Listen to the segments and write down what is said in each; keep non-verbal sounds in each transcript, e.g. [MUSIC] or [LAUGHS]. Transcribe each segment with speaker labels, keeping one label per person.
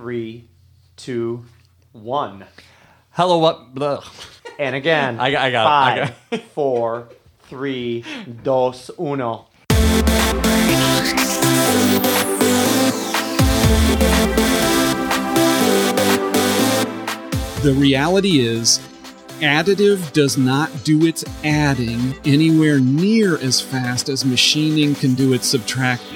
Speaker 1: three, two, one.
Speaker 2: Hello, what? Blah.
Speaker 1: And again, [LAUGHS]
Speaker 2: I got- I got it, I
Speaker 1: five, [LAUGHS] four, three, dos, uno.
Speaker 3: The reality is, additive does not do its adding anywhere near as fast as machining can do its subtracting.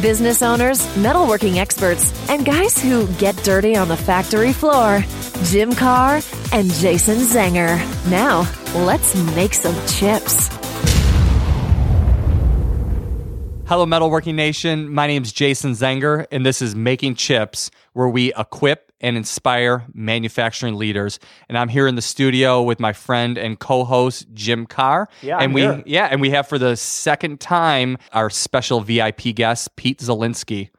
Speaker 4: business owners, metalworking experts, and guys who get dirty on the factory floor. Jim Carr and Jason Zenger. Now, let's make some chips.
Speaker 2: Hello, Metalworking Nation. My name is Jason Zenger, and this is Making Chips, where we equip and inspire manufacturing leaders. And I'm here in the studio with my friend and co-host Jim Carr.
Speaker 1: Yeah,
Speaker 2: and
Speaker 1: I'm
Speaker 2: we
Speaker 1: here.
Speaker 2: yeah, and we have for the second time our special VIP guest, Pete Zelinski.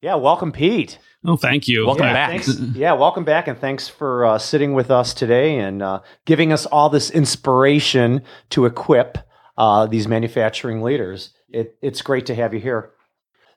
Speaker 1: Yeah, welcome, Pete.
Speaker 3: Oh, thank you.
Speaker 2: Welcome
Speaker 1: yeah,
Speaker 2: back.
Speaker 1: Thanks, yeah, welcome back, and thanks for uh, sitting with us today and uh, giving us all this inspiration to equip uh, these manufacturing leaders. It, it's great to have you here.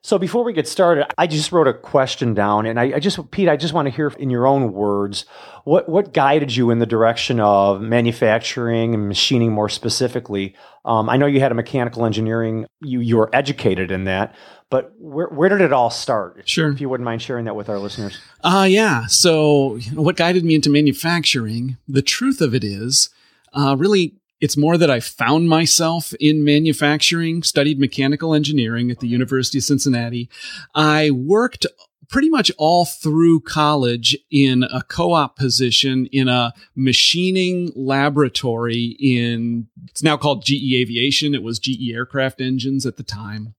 Speaker 1: So before we get started, I just wrote a question down, and I, I just, Pete, I just want to hear in your own words what what guided you in the direction of manufacturing and machining more specifically. Um, I know you had a mechanical engineering, you you were educated in that, but where where did it all start?
Speaker 3: Sure.
Speaker 1: If you wouldn't mind sharing that with our listeners.
Speaker 3: Uh, yeah. So, what guided me into manufacturing? The truth of it is, uh, really, it's more that I found myself in manufacturing, studied mechanical engineering at the University of Cincinnati. I worked pretty much all through college in a co-op position in a machining laboratory in, it's now called GE Aviation. It was GE Aircraft Engines at the time.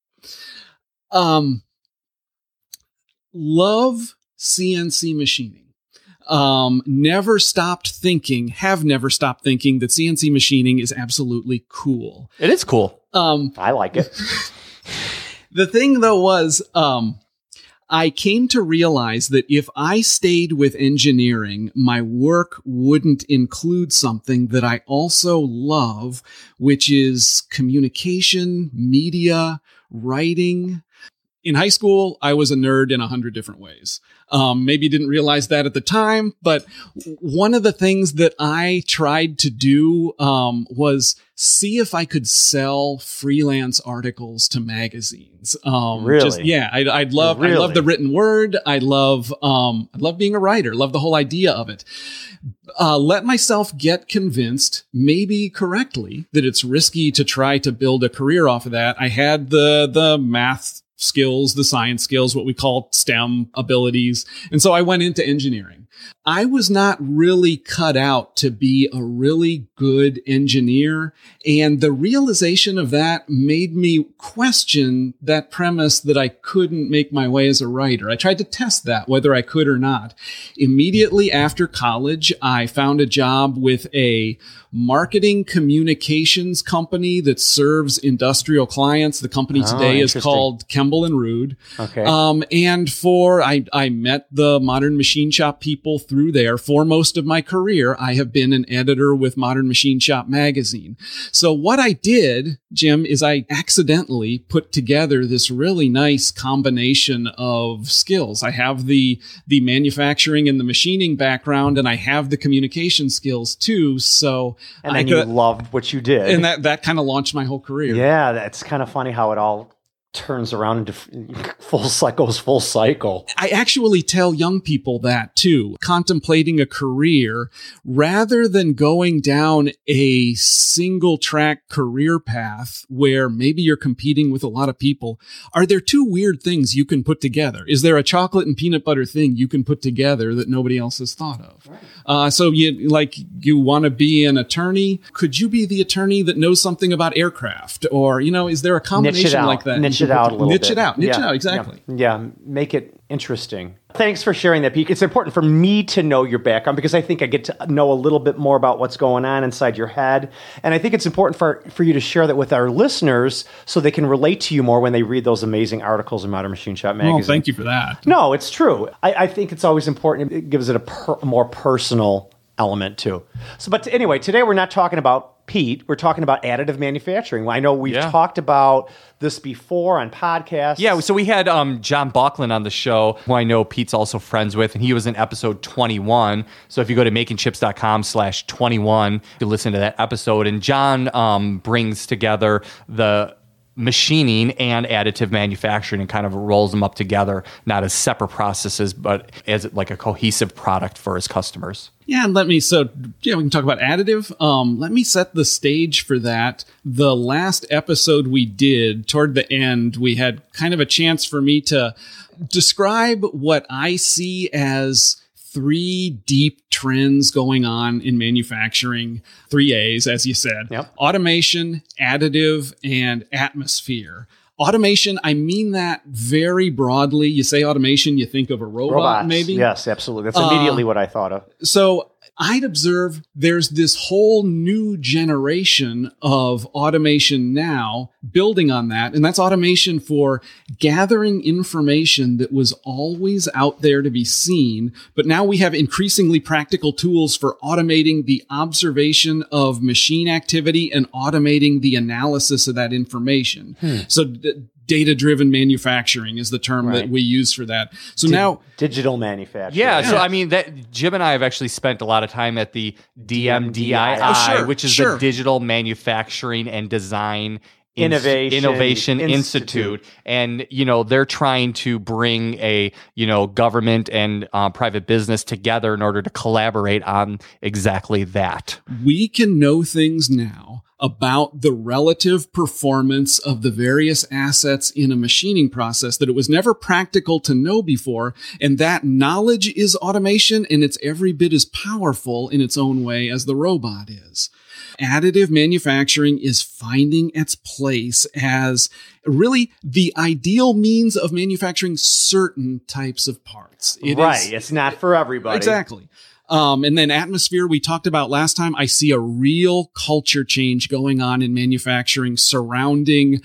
Speaker 3: Um, love CNC machining. Um, never stopped thinking, have never stopped thinking that CNC machining is absolutely cool.
Speaker 2: It is cool.
Speaker 3: Um,
Speaker 1: I like it. [LAUGHS]
Speaker 3: the thing though was, um, I came to realize that if I stayed with engineering, my work wouldn't include something that I also love, which is communication, media, writing. In high school, I was a nerd in a hundred different ways. Um, maybe didn't realize that at the time, but one of the things that I tried to do um, was see if I could sell freelance articles to magazines. Um,
Speaker 1: Really?
Speaker 3: Just, yeah, I'd, I'd love, I love the written word. I love, um, I love being a writer. Love the whole idea of it. Uh, let myself get convinced, maybe correctly, that it's risky to try to build a career off of that. I had the the math skills, the science skills, what we call STEM abilities, and so I went into engineering. I was not really cut out to be a really good engineer. And the realization of that made me question that premise that I couldn't make my way as a writer. I tried to test that, whether I could or not. Immediately after college, I found a job with a marketing communications company that serves industrial clients. The company
Speaker 1: Oh,
Speaker 3: today is called Kemble and Rude.
Speaker 1: Okay.
Speaker 3: Um, and for I, I met the Modern Machine Shop people through there. For most of my career, I have been an editor with Modern Machine Shop magazine. So what I did, Jim, is I accidentally put together this really nice combination of skills. I have the the manufacturing and the machining background, and I have the communication skills too. So
Speaker 1: and
Speaker 3: I
Speaker 1: then you loved what you did.
Speaker 3: and that that kind of launched my whole career.
Speaker 1: yeah, that's kind of funny how it all turns around into [LAUGHS] full cycles, full cycle.
Speaker 3: I actually tell young people that too, contemplating a career rather than going down a single track career path where maybe you're competing with a lot of people. Are there two weird things you can put together? Is there a chocolate and peanut butter thing you can put together that nobody else has thought of? Uh, so you like you want to be an attorney? Could you be the attorney that knows something about aircraft? Or you know, is there a combination like that?
Speaker 1: niche it out a little
Speaker 3: niche
Speaker 1: bit.
Speaker 3: it out. Niche
Speaker 1: Yeah,
Speaker 3: it out. Exactly.
Speaker 1: Yeah, yeah, make it interesting. Thanks for sharing that, Pete. It's important for me to know your background because I think I get to know a little bit more about what's going on inside your head. And I think it's important for, for you to share that with our listeners so they can relate to you more when they read those amazing articles in Modern Machine Shop oh, magazine.
Speaker 3: Well, thank you for that.
Speaker 1: No, it's true. I, I think it's always important. It gives it a, per, a more personal element too. So, but anyway, today we're not talking about Pete, we're talking about additive manufacturing. I know we've
Speaker 2: Yeah.
Speaker 1: talked about this before on podcasts.
Speaker 2: Yeah, so we had um, John Bachlan on the show, who I know Pete's also friends with, and he was in episode 21. So if you go to makingchips.com slash 21, you listen to that episode. And John um, brings together the machining and additive manufacturing and kind of rolls them up together, not as separate processes, but as like a cohesive product for his customers.
Speaker 3: Yeah, and let me so yeah, we can talk about additive. Um, let me set the stage for that. The last episode we did, toward the end, we had kind of a chance for me to describe what I see as three deep trends going on in manufacturing. Three A's, as you said.
Speaker 1: Yep.
Speaker 3: Automation, additive, and atmosphere. Automation, I mean that very broadly. You say automation, you think of a robot,
Speaker 1: robots.
Speaker 3: maybe?
Speaker 1: Yes, absolutely. That's immediately um, what I thought of.
Speaker 3: So I'd observe there's this whole new generation of automation now building on that. And that's automation for gathering information that was always out there to be seen. But now we have increasingly practical tools for automating the observation of machine activity and automating the analysis of that information. Hmm. So d- data driven manufacturing is the term that we use for that. So now
Speaker 1: Digital manufacturing.
Speaker 2: Yeah, so I mean that Jim and I have actually spent a lot of time at the DMDII,
Speaker 1: Oh,
Speaker 3: sure,
Speaker 2: which is
Speaker 3: sure.
Speaker 2: the Digital Manufacturing and Design
Speaker 1: Innovation
Speaker 2: Innovation
Speaker 1: Institute.
Speaker 2: Institute. and you know they're trying to bring a you know government and uh, private business together in order to collaborate on exactly that.
Speaker 3: we can know things now about the relative performance of the various assets in a machining process that it was never practical to know before. And that knowledge is automation and it's every bit as powerful in its own way as the robot is. Additive manufacturing is finding its place as really the ideal means of manufacturing certain types of parts. It is-
Speaker 1: right. it's not for everybody.
Speaker 3: Exactly. Um, and then atmosphere we talked about last time. I see a real culture change going on in manufacturing surrounding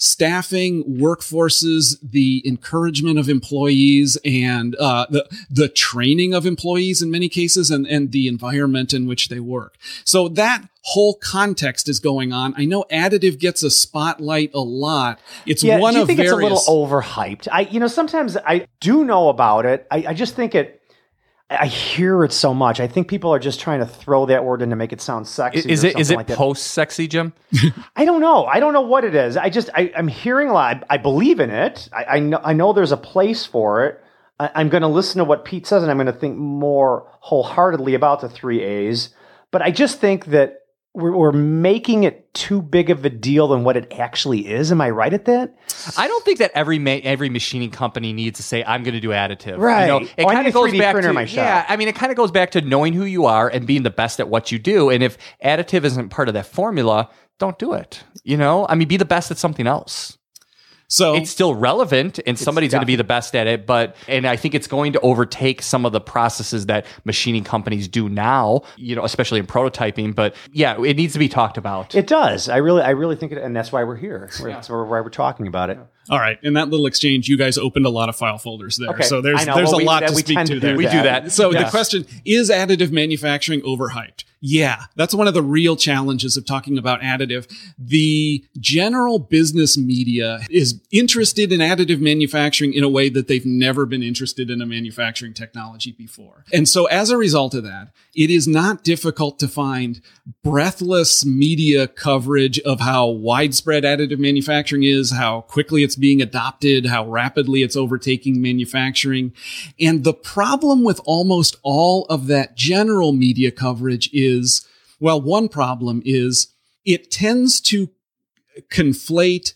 Speaker 3: staffing, workforces, the encouragement of employees, and uh, the the training of employees in many cases, and and the environment in which they work. So that whole context is going on. I know additive gets a spotlight a lot. It's
Speaker 1: Yeah,
Speaker 3: one
Speaker 1: do you
Speaker 3: of
Speaker 1: think
Speaker 3: various.
Speaker 1: it's a little overhyped? I, you know, sometimes I do know about it. I, I just think it. I hear it so much. I think people are just trying to throw that word in to make it sound sexy.
Speaker 2: Is it is it
Speaker 1: like
Speaker 2: post sexy, Jim? [LAUGHS]
Speaker 1: I don't know. I don't know what it is. I just I, I'm hearing a lot. I, I believe in it. I, I know I know there's a place for it. I, I'm going to listen to what Pete says, and I'm going to think more wholeheartedly about the three A's. But I just think that we're, we're making it too big of a deal than what it actually is. Am I right at that?
Speaker 2: I don't think that every ma- every machining company needs to say I'm going to do additive.
Speaker 1: Right.
Speaker 2: You know, it
Speaker 1: Oh,
Speaker 2: kind of goes
Speaker 1: 3D
Speaker 2: back to
Speaker 1: my shop.
Speaker 2: yeah. I mean, it kind of goes back to knowing who you are and being the best at what you do. And if additive isn't part of that formula, don't do it. You know, I mean, be the best at something else.
Speaker 3: So
Speaker 2: It's still relevant, and somebody's going to be the best at it. But and I think it's going to overtake some of the processes that machining companies do now. You know, especially in prototyping. But yeah, it needs to be talked about.
Speaker 1: It does. I really, I really think it, and that's why we're here. That's why we're talking about it.
Speaker 3: All right. In that little exchange, you guys opened a lot of file folders there.
Speaker 1: Okay,
Speaker 3: So there's there's
Speaker 1: Well,
Speaker 3: a
Speaker 1: we-
Speaker 3: lot to
Speaker 1: we
Speaker 3: speak to
Speaker 1: to
Speaker 3: there.
Speaker 2: we do that.
Speaker 3: So the question is additive manufacturing overhyped? Yeah, that's one of the real challenges of talking about additive. The general business media is interested in additive manufacturing in a way that they've never been interested in a manufacturing technology before. And so as a result of that, it is not difficult to find breathless media coverage of how widespread additive manufacturing is, how quickly it's being adopted, how rapidly it's overtaking manufacturing. And the problem with almost all of that general media coverage is, well, one problem is it tends to conflate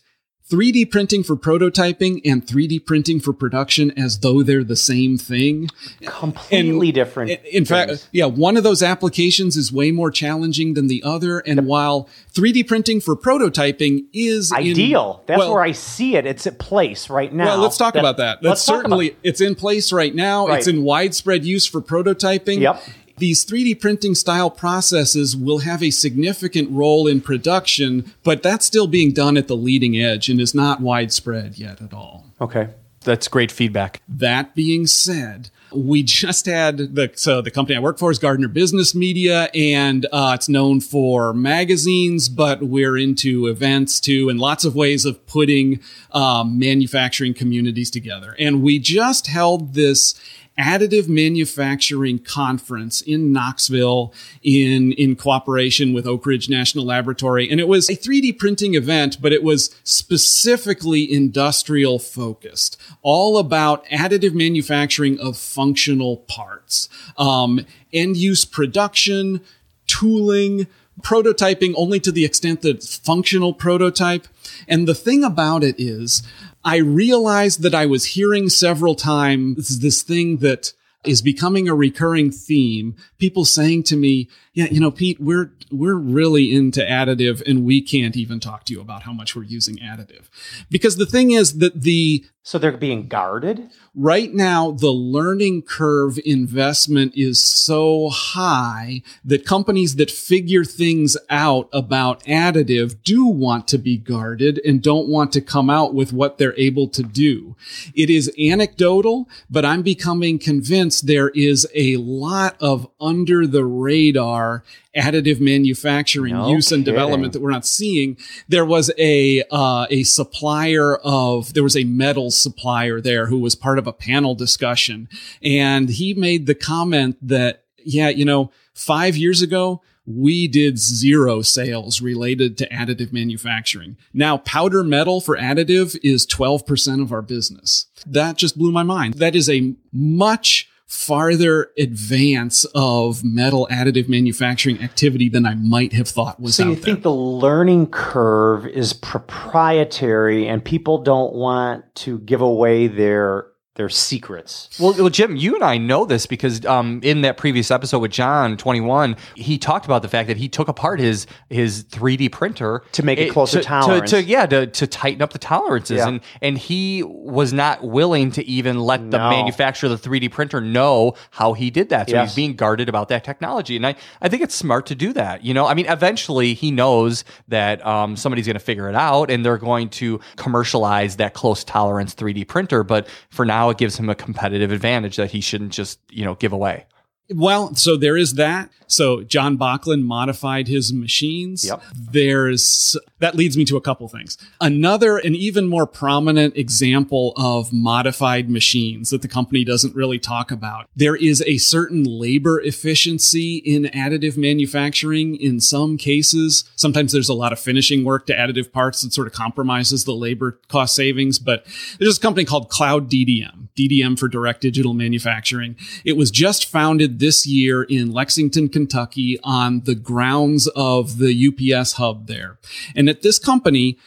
Speaker 3: 3D printing for prototyping and 3D printing for production as though they're the same thing.
Speaker 1: Completely
Speaker 3: And-
Speaker 1: different.
Speaker 3: In- In fact, yeah, one of those applications is way more challenging than the other. And while 3D printing for prototyping is in-
Speaker 1: ideal. That's
Speaker 3: well,
Speaker 1: where I see it. It's at place right now.
Speaker 3: well, let's talk
Speaker 1: That-
Speaker 3: about that. That's
Speaker 1: let's talk about
Speaker 3: certainly it's in place right now. It's in widespread use for prototyping.
Speaker 1: Yep.
Speaker 3: These 3D printing style processes will have a significant role in production, but that's still being done at the leading edge and is not widespread yet at all.
Speaker 1: Okay.
Speaker 2: That's great feedback.
Speaker 3: That being said, we just had the so the company I work for is Gardner Business Media, and uh, it's known for magazines, but we're into events too, and lots of ways of putting um, manufacturing communities together. And we just held this additive manufacturing conference in Knoxville in, in cooperation with Oak Ridge National Laboratory. And it was a 3D printing event, but it was specifically industrial focused, all about additive manufacturing of functional parts, um, end use production, tooling, prototyping only to the extent that it's functional prototype. And the thing about it is, I realized that I was hearing several times this thing that is becoming a recurring theme. People saying to me, yeah, you know, Pete, we're, we're really into additive and we can't even talk to you about how much we're using additive. Because the thing is that the,
Speaker 1: So they're being guarded.
Speaker 3: right now the learning curve investment is so high that companies that figure things out about additive do want to be guarded and don't want to come out with what they're able to do. It is anecdotal, but I'm becoming convinced there is a lot of under the radar additive manufacturing
Speaker 1: No
Speaker 3: use and
Speaker 1: kidding.
Speaker 3: development that we're not seeing. There was a uh, a supplier of there was a metal supplier there who was part of a panel discussion, and he made the comment that yeah, you know, five years ago. We did zero sales related to additive manufacturing. Now powder metal for additive is 12% of our business. That just blew my mind. That is a much farther advance of metal additive manufacturing activity than I might have thought was
Speaker 1: So
Speaker 3: out
Speaker 1: you
Speaker 3: there.
Speaker 1: think the learning curve is proprietary and people don't want to give away their their secrets.
Speaker 2: Well, well, Jim, you and I know this because um, in that previous episode with John Twenty One, he talked about the fact that he took apart his his 3D printer
Speaker 1: To make it closer
Speaker 2: to,
Speaker 1: tolerance.
Speaker 2: To, yeah, to, to tighten up the tolerances,
Speaker 1: Yeah.
Speaker 2: and and he was not willing to even let the
Speaker 1: No.
Speaker 2: manufacturer of the 3D printer know how he did that. So
Speaker 1: Yes.
Speaker 2: he's being guarded about that technology, and I I think it's smart to do that. You know, I mean, eventually he knows that um, somebody's going to figure it out, and they're going to commercialize that close tolerance 3D printer. But for now, it gives him a competitive advantage that he shouldn't just you know give away.
Speaker 3: Well, so there is that. So John Bachlan modified his machines.
Speaker 1: Yep.
Speaker 3: There's that leads me to a couple things. Another and even more prominent example of modified machines that the company doesn't really talk about. There is a certain labor efficiency in additive manufacturing in some cases. Sometimes there's a lot of finishing work to additive parts that sort of compromises the labor cost savings, but there's a company called Cloud DDM, DDM for direct digital manufacturing. It was just founded this year in Lexington, Kentucky on the grounds of the UPS hub there. And at this company,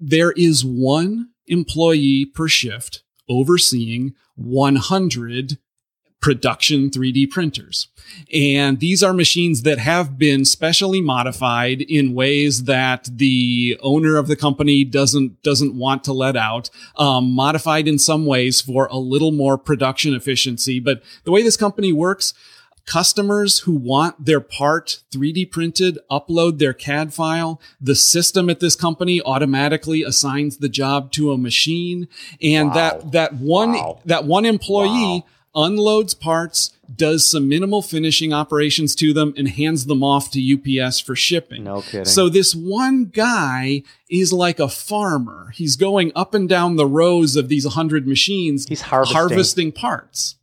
Speaker 3: there is one employee per shift overseeing 100 production 3D printers. And these are machines that have been specially modified in ways that the owner of the company doesn't, doesn't want to let out, um, modified in some ways for a little more production efficiency. But the way this company works, customers who want their part 3D printed upload their CAD file. The system at this company automatically assigns the job to a machine. And
Speaker 1: Wow.
Speaker 3: that, that one,
Speaker 1: Wow.
Speaker 3: that one employee
Speaker 1: Wow.
Speaker 3: Unloads parts, does some minimal finishing operations to them, and hands them off to UPS for shipping.
Speaker 1: No kidding.
Speaker 3: So this one guy is like a farmer. He's going up and down the rows of these 100 machines,
Speaker 1: He's harvesting.
Speaker 3: harvesting parts.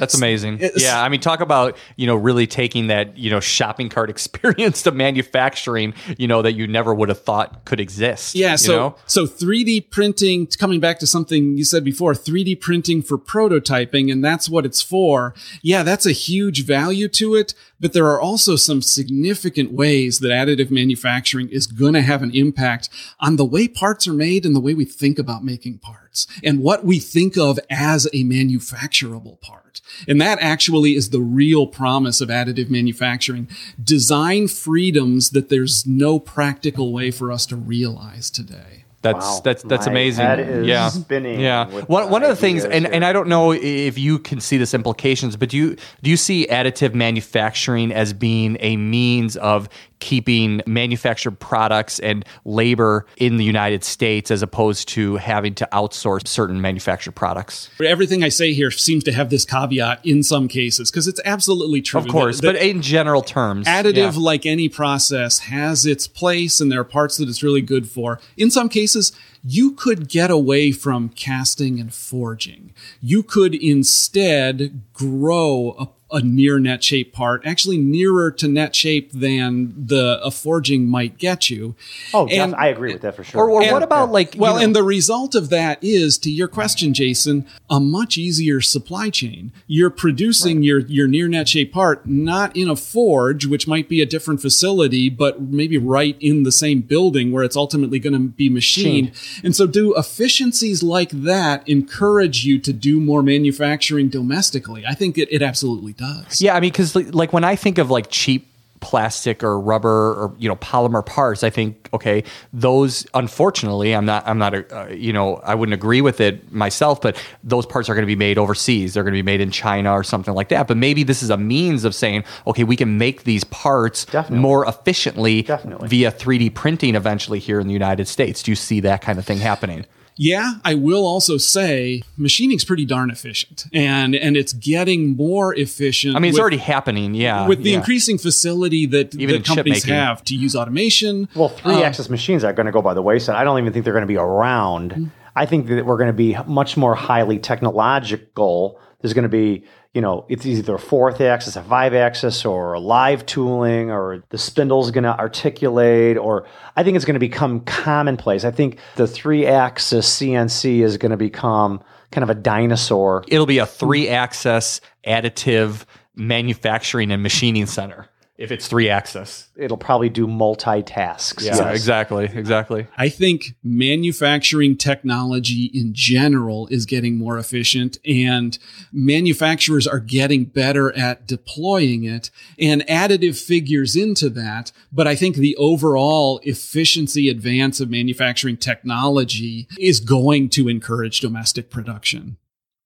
Speaker 2: That's amazing.
Speaker 3: It's-
Speaker 2: yeah, I mean, talk about you know really taking that you know shopping cart [LAUGHS] experience to manufacturing, you know that you never would have thought could exist.
Speaker 3: Yeah, so
Speaker 2: know?
Speaker 3: so 3D printing coming back to something you said before, 3D printing for prototyping and that's what it's for. Yeah, that's a huge value to it, but there are also some significant ways that additive manufacturing is going to have an impact on the way parts are made and the way we think about making parts and what we think of as a manufacturable part. And that actually is the real promise of additive manufacturing. Design freedoms that there's no practical way for us to realize today.
Speaker 2: That's
Speaker 1: Wow.
Speaker 2: that's that's
Speaker 1: My
Speaker 2: amazing.
Speaker 1: head is
Speaker 2: yeah,
Speaker 1: spinning
Speaker 2: Yeah, one one of the things, and,
Speaker 1: here.
Speaker 2: and I don't know if you can see this implications, but do you do you see additive manufacturing as being a means of keeping manufactured products and labor in the United States as opposed to having to outsource certain manufactured products?
Speaker 3: Everything I say here seems to have this caveat in some cases because it's absolutely true.
Speaker 2: Of course,
Speaker 3: that-
Speaker 2: but in general terms,
Speaker 3: additive
Speaker 2: yeah.
Speaker 3: like any process has its place and there are parts that it's really good for in some cases you could get away from casting and forging you could instead grow a a near net shape part, actually nearer to net shape than the a forging might get you.
Speaker 1: Oh, def-
Speaker 3: And-
Speaker 1: I agree with that for sure.
Speaker 2: Or, or
Speaker 3: And-
Speaker 2: what about like
Speaker 3: well,
Speaker 2: know-
Speaker 3: and the result of that is, to your question, Jason, a much easier supply chain. You're producing your your near net shape part not in a forge, which might be a different facility, but maybe right in the same building where it's ultimately going to be machined. And so, do efficiencies like that encourage you to do more manufacturing domestically? I think it, it absolutely does.
Speaker 2: Yeah, I mean, because like when I think of like cheap plastic or rubber or you know polymer parts, I think okay, those unfortunately, I'm not, I'm not, a, uh, you know, I wouldn't agree with it myself, but those parts are going to be made overseas. They're going to be made in China or something like that. But maybe this is a means of saying, okay, we can make these parts
Speaker 1: Definitely.
Speaker 2: more efficiently
Speaker 1: Definitely.
Speaker 2: via 3D printing eventually here in the United States. Do you see that kind of thing happening?
Speaker 3: Yeah, I will also say machining's pretty darn efficient, and and it's getting more efficient.
Speaker 2: I mean, it's
Speaker 3: with-
Speaker 2: already happening. Yeah,
Speaker 3: with the
Speaker 2: yeah.
Speaker 3: increasing facility that,
Speaker 2: Even in
Speaker 3: that companies have to use automation.
Speaker 1: Well, three um, axis machines are going to go by the wayside. I don't even think they're going to be around. Mm-hmm. I think that we're going to be much more highly technological. There's going to be, you know, it's either a fourth axis, a five axis, or a live tooling, or the spindle's going to articulate, or I think it's going to become commonplace. I think the three axis CNC is going to become kind of a dinosaur.
Speaker 2: it'll be a three axis additive manufacturing and machining center if it's three axis.
Speaker 1: It'll probably do multitasks.
Speaker 2: Yeah,
Speaker 1: Yes.
Speaker 2: exactly, exactly.
Speaker 3: I think manufacturing technology in general is getting more efficient and manufacturers are getting better at deploying it and additive figures into that. But I think the overall efficiency advance of manufacturing technology is going to encourage domestic production.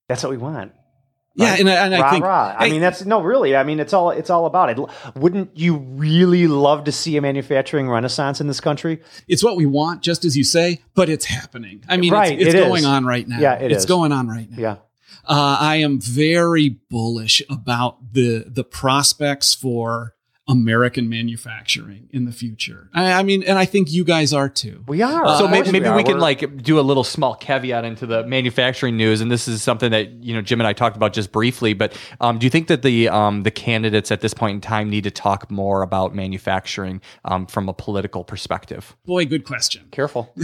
Speaker 1: That's what we want.
Speaker 3: Yeah. And, I- and I
Speaker 1: rah,
Speaker 3: think,
Speaker 1: rah. I
Speaker 3: I-
Speaker 1: mean, that's no, really. I mean, it's all it's all about it. Wouldn't you really love to see a manufacturing renaissance in this country?
Speaker 3: it's what we want, just as you say, but it's happening. I mean,
Speaker 1: Right,
Speaker 3: it's, it's
Speaker 1: it is.
Speaker 3: going on right now.
Speaker 1: Yeah, it
Speaker 3: it's
Speaker 1: is.
Speaker 3: going on right now.
Speaker 1: Yeah.
Speaker 3: Uh, I am very bullish about the the prospects for American manufacturing in the future. I, I mean, and I think you guys are too.
Speaker 1: We are.
Speaker 2: so
Speaker 1: Of
Speaker 2: maybe, maybe
Speaker 1: are.
Speaker 2: we can like do a little small caveat into the manufacturing news, and this is something that you know Jim and I talked about just briefly. But um, do you think that the um, the candidates at this point in time need to talk more about manufacturing um, from a political perspective?
Speaker 3: Boy, good question.
Speaker 1: careful. [LAUGHS]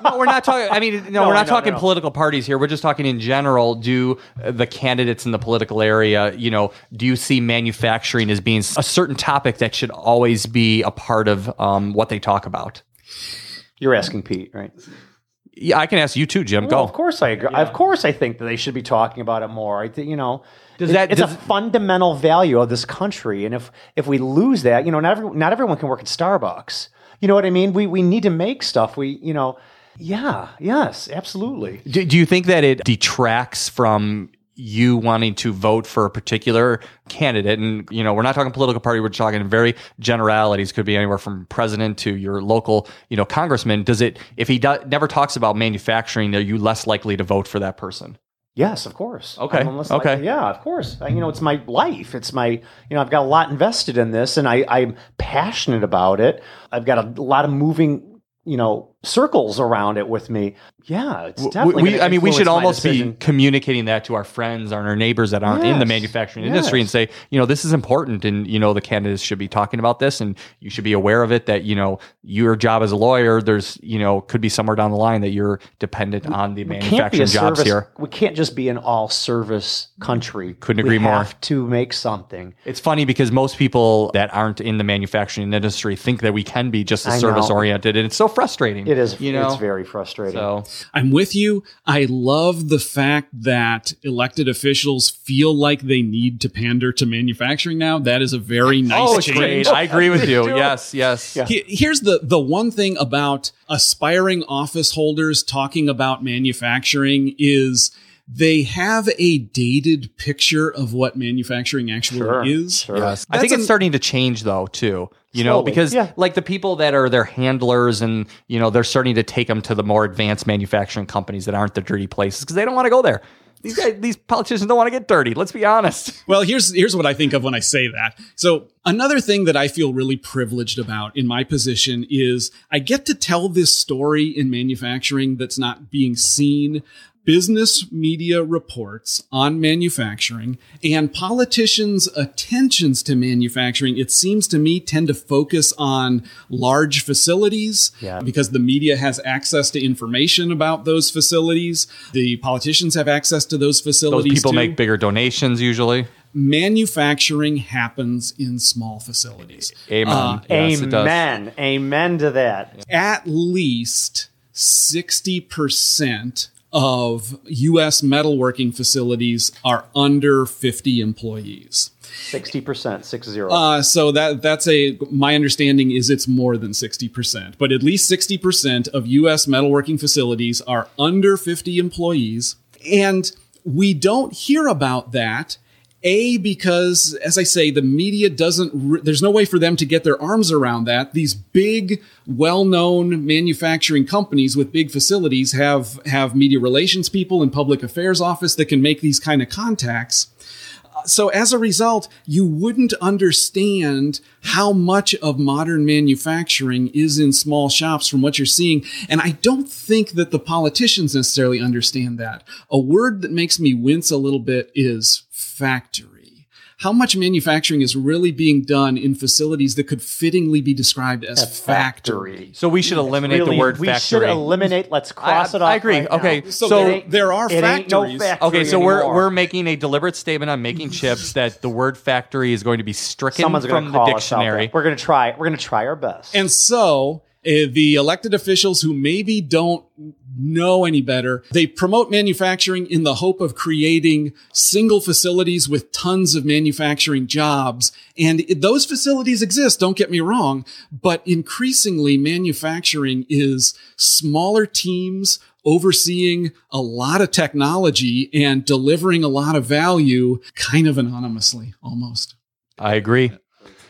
Speaker 2: No, we're not talking. I mean, no,
Speaker 1: No,
Speaker 2: we're not
Speaker 1: know,
Speaker 2: talking
Speaker 1: no.
Speaker 2: political parties here. We're just talking in general. Do uh, the candidates in the political area, you know, do you see manufacturing as being a certain topic that should always be a part of um, what they talk about?
Speaker 1: You're asking Pete, right?
Speaker 2: Yeah, I can ask you too, Jim.
Speaker 1: Well,
Speaker 2: Go.
Speaker 1: of course I agree. Of course I think that they should be talking about it more. I think you know,
Speaker 2: Does
Speaker 1: it-
Speaker 2: that-
Speaker 1: it's
Speaker 2: does-
Speaker 1: a fundamental value of this country, and if if we lose that, you know, not every, not everyone can work at Starbucks. You know what I mean? We we need to make stuff. We you know, yeah, yes, absolutely.
Speaker 2: Do, do you think that it detracts from you wanting to vote for a particular candidate? And you know, we're not talking political party. We're talking very generalities. Could be anywhere from president to your local, you know, congressman. Does it? If he do, never talks about manufacturing, are you less likely to vote for that person?
Speaker 1: Yes, of course.
Speaker 2: Okay, okay.
Speaker 1: like- yeah, of course. I, you know, it's my life. It's my, you know, I've got a lot invested in this, and I, I'm passionate about it. I've got a lot of moving, you know, circles around it with me. Yeah, it's definitely.
Speaker 2: we, I mean, we should almost be communicating that to our friends and our neighbors that aren't in the manufacturing
Speaker 1: yes.
Speaker 2: industry and say, you know, this is important, and you know, the candidates should be talking about this, and you should be aware of it. That you know, your job as a lawyer, there's you know, could be somewhere down the line that you're dependent on the manufacturing
Speaker 1: a
Speaker 2: jobs
Speaker 1: service.
Speaker 2: here.
Speaker 1: We can't just be an all service country.
Speaker 2: Couldn't
Speaker 1: we
Speaker 2: agree more.
Speaker 1: Have to make something.
Speaker 2: It's funny because most people that aren't in the manufacturing industry think that we can be just as service oriented, and it's so frustrating.
Speaker 1: It is.
Speaker 2: you know.
Speaker 1: it's very frustrating.
Speaker 2: so
Speaker 3: I'm with you. I love the fact that elected officials feel like they need to pander to manufacturing now. That is a very oh, nice
Speaker 2: oh,
Speaker 3: change.
Speaker 2: great. I agree with you. [LAUGHS] Yes, yes.
Speaker 1: Yeah.
Speaker 3: Here's the the one thing about aspiring office holders talking about manufacturing is they have a dated picture of what manufacturing actually
Speaker 1: Sure,
Speaker 3: is.
Speaker 1: sure.
Speaker 2: Yes. I think it's
Speaker 3: an-
Speaker 2: starting to change though too. You know,
Speaker 1: Slowly,
Speaker 2: because
Speaker 1: yeah.
Speaker 2: like the people that are their handlers and you know, they're starting to take them to the more advanced manufacturing companies that aren't the dirty places because they don't want to go there. These guys, these politicians don't want to get dirty. Let's be honest. [LAUGHS]
Speaker 3: Well, here's here's what I think of when I say that. So, another thing that I feel really privileged about in my position is I get to tell this story in manufacturing that's not being seen. Business media reports on manufacturing and politicians' attentions to manufacturing, it seems to me, tend to focus on large facilities
Speaker 1: Yeah.
Speaker 3: because the media has access to information about those facilities. The politicians have access to those facilities.
Speaker 2: Those
Speaker 3: facilities.
Speaker 2: people
Speaker 3: too
Speaker 2: make bigger donations usually.
Speaker 3: manufacturing happens in small facilities.
Speaker 2: Amen.
Speaker 3: Uh,
Speaker 2: Yes, it does.
Speaker 1: Amen. Amen to that.
Speaker 3: At least 60% of U.S. metalworking facilities are under 50 employees.
Speaker 1: Sixty percent, six zero.
Speaker 3: Uh, so that that's a my understanding is it's more than 60%, but at least 60% of US metalworking facilities are under 50 employees. And we don't hear about that a because as I say the media doesn't re- there's no way for them to get their arms around that. These big well-known manufacturing companies with big facilities have have media relations people and public affairs office that can make these kind of contacts so as a result, you wouldn't understand how much of modern manufacturing is in small shops from what you're seeing. And I don't think that the politicians necessarily understand that. A word that makes me wince a little bit is factory. How much manufacturing is really being done in facilities that could fittingly be described as
Speaker 1: A
Speaker 3: factory?
Speaker 2: So we should eliminate
Speaker 1: Really,
Speaker 2: the word
Speaker 1: we
Speaker 2: factory.
Speaker 1: We should eliminate. Let's cross
Speaker 2: I-
Speaker 1: it off.
Speaker 2: I agree.
Speaker 1: right now.
Speaker 2: Okay,
Speaker 3: So,
Speaker 2: So-
Speaker 3: there, there are
Speaker 1: It ain't no
Speaker 3: factories.
Speaker 1: factory
Speaker 2: Okay, so we're we're making a deliberate statement on making chips that the word factory is going to be stricken
Speaker 1: Someone's going
Speaker 2: from
Speaker 1: to
Speaker 2: the
Speaker 1: call us out.
Speaker 2: dictionary.
Speaker 1: We're going to try. We're going to try our best.
Speaker 3: And so Eh, the elected officials who maybe don't know any better, they promote manufacturing in the hope of creating single facilities with tons of manufacturing jobs. And those facilities exist, don't get me wrong, but increasingly manufacturing is smaller teams overseeing a lot of technology and delivering a lot of value kind of anonymously almost.
Speaker 2: I agree.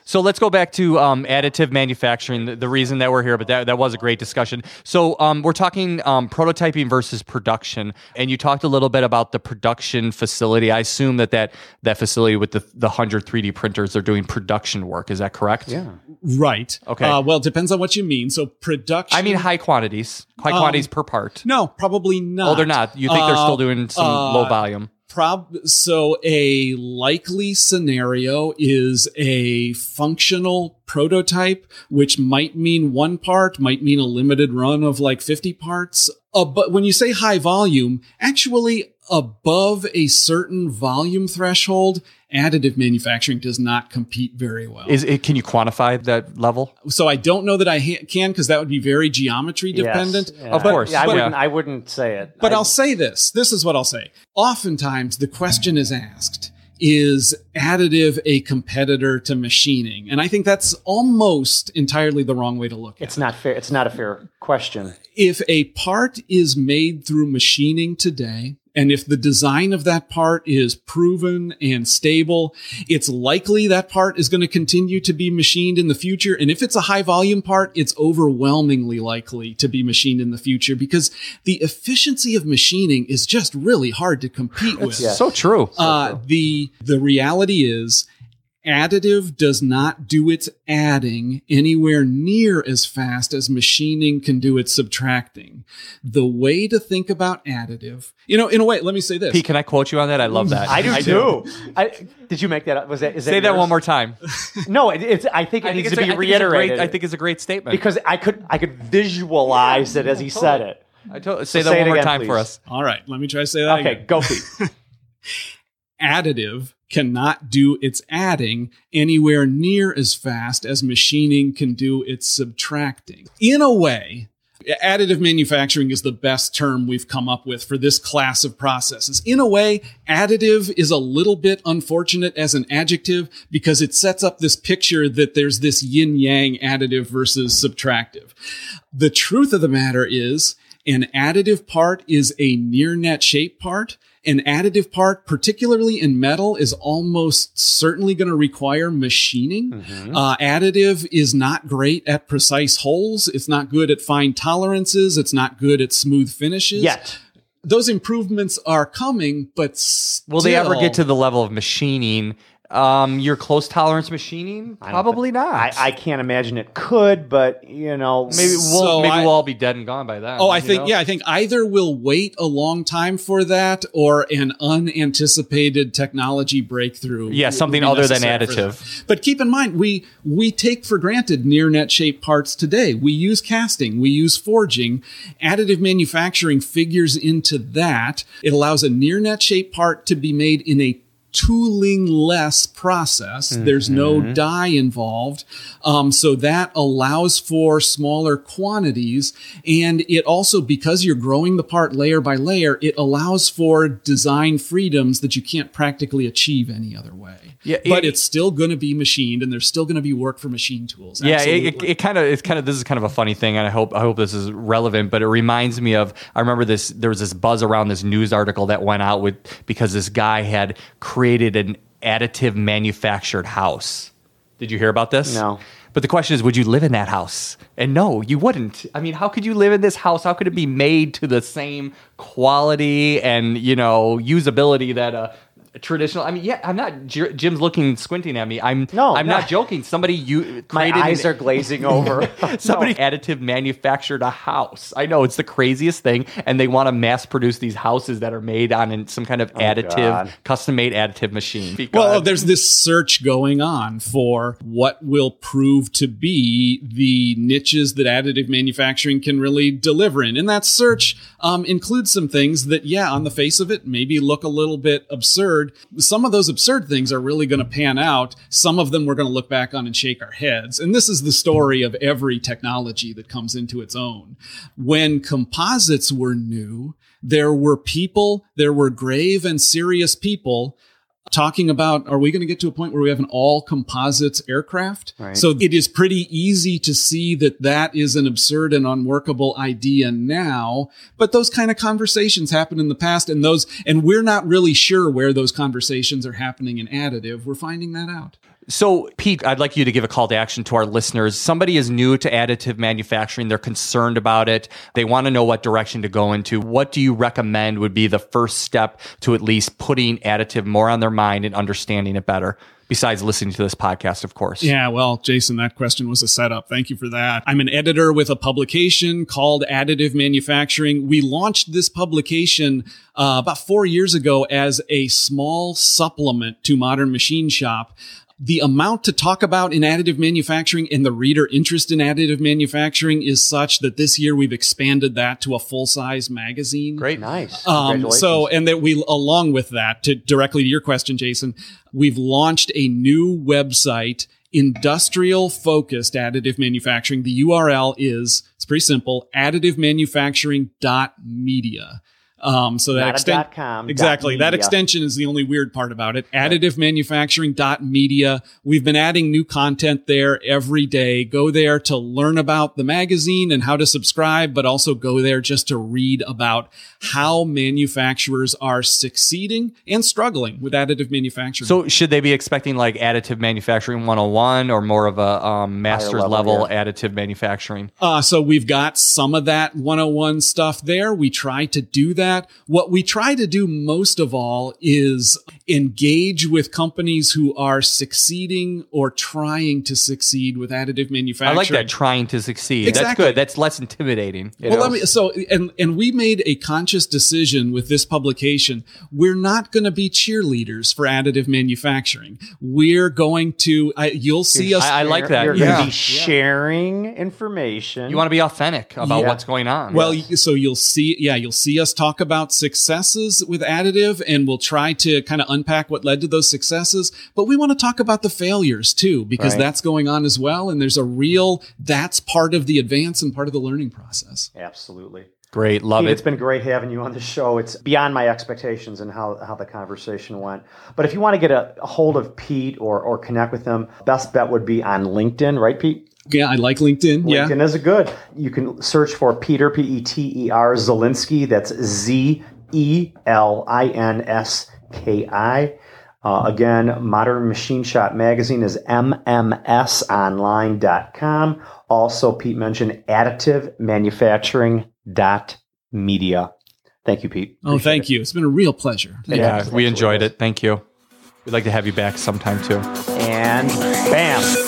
Speaker 2: So let's go back to um, additive manufacturing, the, the reason that we're here, but that, that was a great discussion. So um, we're talking um, prototyping versus production, and you talked a little bit about the production facility. I assume that that, that facility with the, the 100 3D printers, they're doing production work. Is that correct?
Speaker 1: yeah.
Speaker 3: Right.
Speaker 2: Okay.
Speaker 3: Uh, well, it depends on what you mean. So production.
Speaker 2: I mean, high quantities, high
Speaker 3: Um,
Speaker 2: quantities per part.
Speaker 3: No, probably not.
Speaker 2: Oh, they're not. You think they're
Speaker 3: Uh,
Speaker 2: still doing some
Speaker 3: uh,
Speaker 2: low volume?
Speaker 3: Prob so a likely scenario is a functional prototype, which might mean one part, might mean a limited run of like 50 parts. Uh, but when you say high volume, actually above a certain volume threshold, additive manufacturing does not compete very well.
Speaker 2: Is it, can you quantify that level?
Speaker 3: so I don't know that I ha- can because that would be very geometry
Speaker 1: Yes.
Speaker 3: dependent.
Speaker 1: Yeah.
Speaker 2: Of course.
Speaker 1: Yeah, I
Speaker 2: But-
Speaker 1: wouldn't. I wouldn't say it.
Speaker 3: But
Speaker 1: I,
Speaker 3: I'll say this. This is what I'll say. Oftentimes the question is asked, is additive a competitor to machining? And I think that's almost entirely the wrong way to look at
Speaker 1: It's
Speaker 3: it.
Speaker 1: not fair. It's not a fair question.
Speaker 3: If a part is made through machining today, and if the design of that part is proven and stable, it's likely that part is going to continue to be machined in the future. And if it's a high volume part, it's overwhelmingly likely to be machined in the future because the efficiency of machining is just really hard to compete with.
Speaker 1: Yeah.
Speaker 2: So true.
Speaker 3: Uh, the the reality is additive does not do its adding anywhere near as fast as machining can do its subtracting. The way to think about additive, you know, in a way, let me say this.
Speaker 2: Pete, can I quote you on that? I love that.
Speaker 1: I do I too. I, did you make that up? Was that is
Speaker 2: Say that
Speaker 1: yours?
Speaker 2: one more time. [LAUGHS]
Speaker 1: No, it, it's. I think it
Speaker 2: I
Speaker 1: needs
Speaker 2: it's
Speaker 1: to
Speaker 2: a-
Speaker 1: be
Speaker 2: I think great-
Speaker 1: reiterated.
Speaker 2: I think it's a great statement.
Speaker 1: because I could I could visualize it as he said it.
Speaker 2: I told, say
Speaker 1: So
Speaker 2: that
Speaker 1: say
Speaker 2: one more
Speaker 1: again,
Speaker 2: time for us.
Speaker 3: All right, let me try to say that
Speaker 1: Okay,
Speaker 3: again.
Speaker 1: go Pete. [LAUGHS]
Speaker 3: additive cannot do its adding anywhere near as fast as machining can do its subtracting. In a way, additive manufacturing is the best term we've come up with for this class of processes. In a way, additive is a little bit unfortunate as an adjective because it sets up this picture that there's this yin yang additive versus subtractive. The truth of the matter is an additive part is a near net shape part. An additive part, particularly in metal, is almost certainly going to require machining. Uh, additive is not great at precise holes. It's not good at fine tolerances. It's not good at smooth finishes.
Speaker 1: Yet.
Speaker 3: Those improvements are coming, but
Speaker 2: Will they ever get to the level of machining? Um, your close tolerance machining?
Speaker 1: I don't
Speaker 2: Probably
Speaker 1: think-
Speaker 2: not.
Speaker 1: I, I can't imagine it could, but you know,
Speaker 2: maybe we'll
Speaker 3: So
Speaker 2: maybe
Speaker 3: I-
Speaker 2: we'll all be dead and gone by then.
Speaker 3: Oh, I
Speaker 2: you
Speaker 3: think,
Speaker 2: know?
Speaker 3: yeah, I think either we'll wait a long time for that or an unanticipated technology breakthrough.
Speaker 2: Yeah,
Speaker 3: will
Speaker 2: something
Speaker 3: be
Speaker 2: other than
Speaker 3: necessary for
Speaker 2: additive.
Speaker 3: that. But keep in mind, we, we take for granted near net shape parts today. We use casting, we use forging. Additive manufacturing figures into that. It allows a near net shape part to be made in a tooling less process. There's no die involved. Um, so that allows for smaller quantities. And it also, because you're growing the part layer by layer, it allows for design freedoms that you can't practically achieve any other way.
Speaker 2: Yeah,
Speaker 3: but
Speaker 2: it-
Speaker 3: it's still going to be machined and there's still going to be work for machine tools.
Speaker 2: Yeah, it, it, it kind of it's kind of this is kind of a funny thing, and I hope I hope this is relevant. But it reminds me of I remember this there was this buzz around this news article that went out with because this guy had created an additive manufactured house. Did you hear about this?
Speaker 1: No.
Speaker 2: But the question is, would you live in that house? And no, you wouldn't. I mean, how could you live in this house? How could it be made to the same quality and you know usability that a, a traditional? I mean, yeah, I'm not. Jim's looking squinting at me. I'm
Speaker 1: No,
Speaker 2: I'm
Speaker 1: no.
Speaker 2: not joking. Somebody you
Speaker 1: my eyes
Speaker 2: an-
Speaker 1: are glazing [LAUGHS] over. [LAUGHS]
Speaker 2: Somebody
Speaker 1: No.
Speaker 2: additive manufactured a house. I know it's the craziest thing, and they want to mass produce these houses that are made on an- some kind of additive,
Speaker 1: Oh, God.
Speaker 2: custom made additive machine. Go
Speaker 3: Well, there's this search going on for what will prove to be the niches that additive manufacturing can really deliver in. And that search um, includes some things that, yeah, on the face of it, maybe look a little bit absurd. Some of those absurd things are really going to pan out. Some of them we're going to look back on and shake our heads. And this is the story of every technology that comes into its own. When composites were new, there were people, there were grave and serious people talking about are we going to get to a point where we have an all composites aircraft?
Speaker 1: Right.
Speaker 3: so it is pretty easy to see that that is an absurd and unworkable idea now but those kind of conversations happen in the past and those and we're not really sure where those conversations are happening in additive. We're finding that out
Speaker 2: So, Pete, I'd like you to give a call to action to our listeners. Somebody is new to additive manufacturing. They're concerned about it. They want to know what direction to go into. What do you recommend would be the first step to at least putting additive more on their mind and understanding it better? Besides listening to this podcast, of course.
Speaker 3: Yeah, well, Jason, that question was a setup. Thank you for that. I'm an editor with a publication called Additive Manufacturing. We launched this publication uh, about four years ago as a small supplement to Modern Machine Shop. The amount to talk about in additive manufacturing and the reader interest in additive manufacturing is such that this year we've expanded that to a full size magazine.
Speaker 2: Great.
Speaker 1: Nice.
Speaker 3: Um, so, and that we, along with that, to directly to your question, Jason, we've launched a new website, industrial focused additive manufacturing. The URL is, it's pretty simple, additivemanufacturing.media. Um, so that
Speaker 1: Not a
Speaker 3: extent,
Speaker 1: dot com, dot
Speaker 3: exactly. That extension is the only weird part about it. Additivemanufacturing.media. We've been adding new content there every day. Go there to learn about the magazine and how to subscribe, but also go there just to read about how manufacturers are succeeding and struggling with additive manufacturing.
Speaker 2: So, should they be expecting like additive manufacturing 101 or more of a um, master's
Speaker 1: level,
Speaker 2: level, additive manufacturing?
Speaker 3: Uh, so we've got some of that 101 stuff there. We try to do that. What we try to do most of all is engage with companies who are succeeding or trying to succeed with additive manufacturing.
Speaker 2: I like that trying to succeed. That's good. That's less intimidating.
Speaker 3: Well,
Speaker 2: know?
Speaker 3: let me, so and and we made a conscious decision with this publication. We're not going to be cheerleaders for additive manufacturing. We're going to. I, you'll see us.
Speaker 2: I- I like that.
Speaker 1: You're
Speaker 3: Yeah.
Speaker 1: going to be sharing information.
Speaker 2: you want to be authentic about
Speaker 1: Yeah.
Speaker 2: what's going on.
Speaker 3: Well, y- so you'll see, yeah, you'll see us talk about successes with additive and we'll try to kind of unpack what led to those successes. But we want to talk about the failures too, because
Speaker 1: Right.
Speaker 3: that's going on as well. And there's a real, that's part of the advance and part of the learning process.
Speaker 1: Absolutely.
Speaker 2: great. Love
Speaker 1: Pete,
Speaker 2: it.
Speaker 1: It's been great having you on the show. It's beyond my expectations and how, how the conversation went. But if you want to get a, a hold of Pete or, or connect with him, best bet would be on LinkedIn, right, Pete?
Speaker 3: Yeah, I like LinkedIn. Yeah.
Speaker 1: LinkedIn is a good. You can search for Peter P E T E R Zelinski. That's Z E L I N S K I. Uh, again, Modern Machine Shop Magazine is mmsonline.com. Also, Pete mentioned additive manufacturing dot media. Thank you, Pete.
Speaker 3: Oh, thank you. It's been a real pleasure.
Speaker 2: yeah,
Speaker 1: Thank
Speaker 2: we enjoyed it. Thank you. We'd like to have you back sometime too.
Speaker 1: And bam.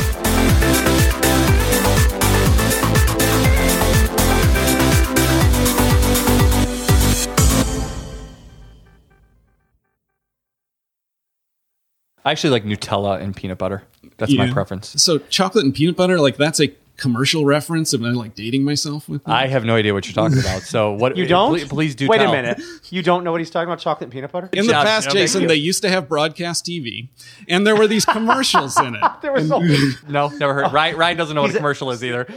Speaker 2: I actually like Nutella and peanut butter. That's my preference.
Speaker 3: So chocolate and peanut butter, like that's a commercial reference. Am I like dating myself with that?
Speaker 2: I have no idea what you're talking about. So [LAUGHS] what
Speaker 1: You don't?
Speaker 2: Please, please do.
Speaker 1: Wait
Speaker 2: tell.
Speaker 1: a minute. You don't know what he's talking about? Chocolate and peanut butter?
Speaker 3: in the
Speaker 2: Yeah,
Speaker 3: past,
Speaker 2: no,
Speaker 3: Jason, they used to have broadcast TV, and there were these commercials in it. [LAUGHS]
Speaker 1: There was so [LAUGHS]
Speaker 2: No, never heard. Ryan, Ryan doesn't know what a commercial is either.